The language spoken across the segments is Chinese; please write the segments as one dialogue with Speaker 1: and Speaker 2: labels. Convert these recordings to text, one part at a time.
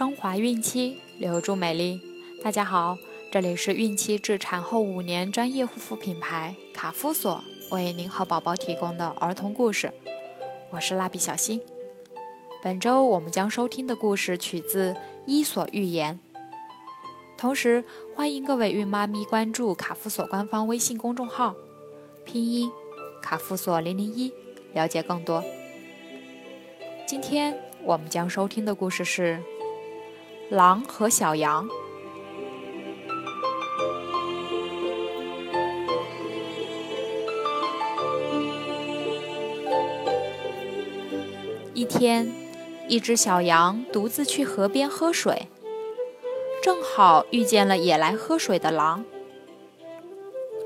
Speaker 1: 升华孕期，留住美丽。大家好，这里是孕期至产后五年专业护肤品牌卡夫索为您和宝宝提供的儿童故事。我是蜡笔小新。本周我们将收听的故事取自《伊索寓言》。同时，欢迎各位孕妈咪关注卡夫索官方微信公众号，拼音卡夫索零零一，了解更多。今天我们将收听的故事是《狼和小羊》。一天，一只小羊独自去河边喝水，正好遇见了也来喝水的狼。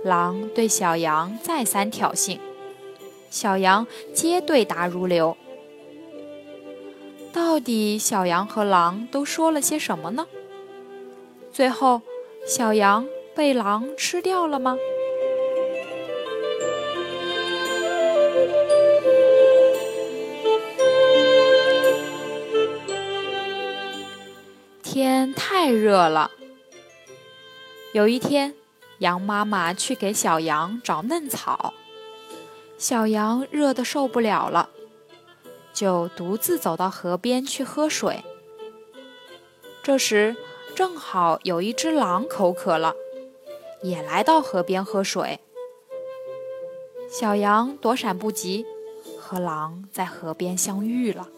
Speaker 1: 狼对小羊再三挑衅，小羊皆对答如流。到底小羊和狼都说了些什么呢？最后，小羊被狼吃掉了吗？天太热了。有一天，羊妈妈去给小羊找嫩草，小羊热得受不了了。就独自走到河边去喝水。这时，正好有一只狼口渴了，也来到河边喝水。小羊躲闪不及，和狼在河边相遇了。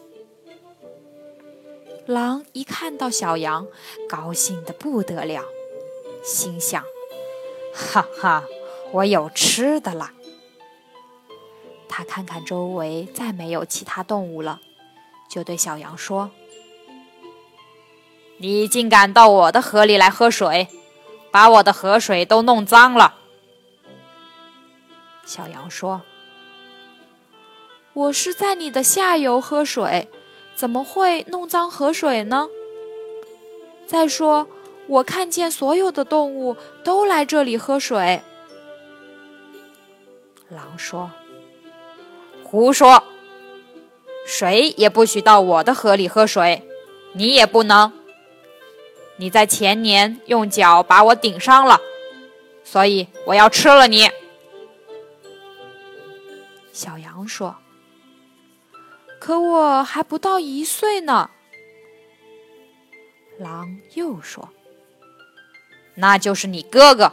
Speaker 1: 狼一看到小羊，高兴得不得了，心想：“哈哈，我有吃的了。”他看看周围，再没有其他动物了，就对小羊说：“你竟敢到我的河里来喝水，把我的河水都弄脏了。”小羊说：“我是在你的下游喝水，怎么会弄脏河水呢？再说，我看见所有的动物都来这里喝水。”狼说。胡说！谁也不许到我的河里喝水，你也不能。你在前年用脚把我顶伤了，所以我要吃了你。小羊说：“可我还不到一岁呢。”狼又说：“那就是你哥哥，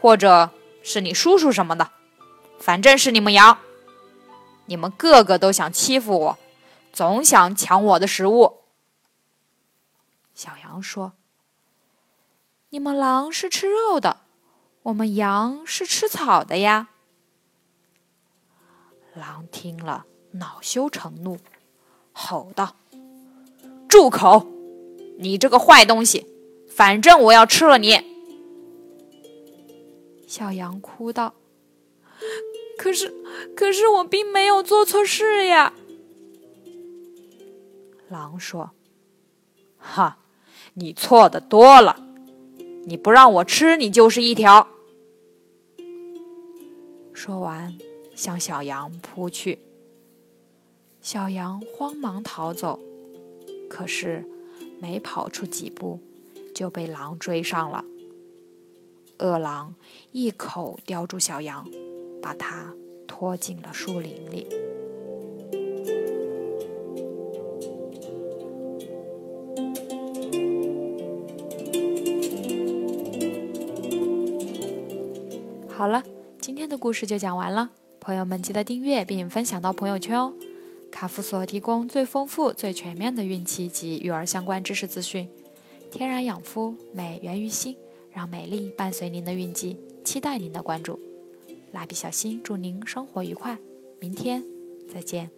Speaker 1: 或者是你叔叔什么的，反正是你们羊。”你们个个都想欺负我，总想抢我的食物。小羊说：“你们狼是吃肉的，我们羊是吃草的呀。”狼听了，恼羞成怒，吼道：“住口！你这个坏东西，反正我要吃了你！”小羊哭道。可是，可是我并没有做错事呀。狼说：“哈，你错的多了。你不让我吃，你就是一条。”说完，向小羊扑去。小羊慌忙逃走，可是没跑出几步，就被狼追上了。饿狼一口叼住小羊。把它拖进了树林里。好了，今天的故事就讲完了。朋友们记得订阅并分享到朋友圈哦。卡夫所提供最丰富、最全面的孕期及育儿相关知识资讯。天然养肤，美源于心，让美丽伴随您的孕期，期待您的关注。蜡笔小新，祝您生活愉快，明天再见。